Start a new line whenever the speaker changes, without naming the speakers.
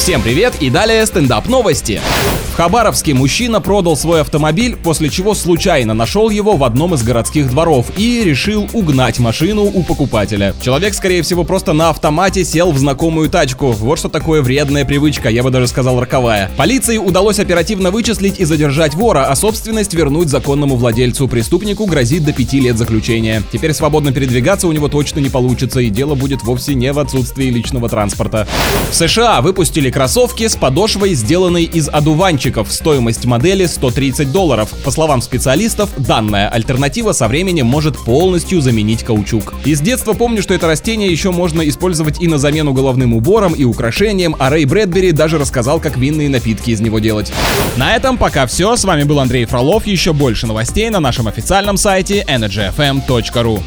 Всем привет и далее стендап новости. В Хабаровске мужчина продал свой автомобиль, после чего случайно нашел его в одном из городских дворов и решил угнать машину у покупателя. Человек, скорее всего, просто на автомате сел в знакомую тачку. Вот что такое вредная привычка, я бы даже сказал роковая. Полиции удалось оперативно вычислить и задержать вора, а собственность вернуть законному владельцу. Преступнику грозит до 5 лет заключения. Теперь свободно передвигаться у него точно не получится, и дело будет вовсе не в отсутствии личного транспорта. В США выпустили кроссовки с подошвой, сделанной из одуванчиков. Стоимость модели 130 долларов. По словам специалистов, данная альтернатива со временем может полностью заменить каучук. Из детства помню, что это растение еще можно использовать и на замену головным уборам, и украшениям, а Рэй Брэдбери даже рассказал, как винные напитки из него делать. На этом пока все. С вами был Андрей Фролов. Еще больше новостей на нашем официальном сайте energyfm.ru.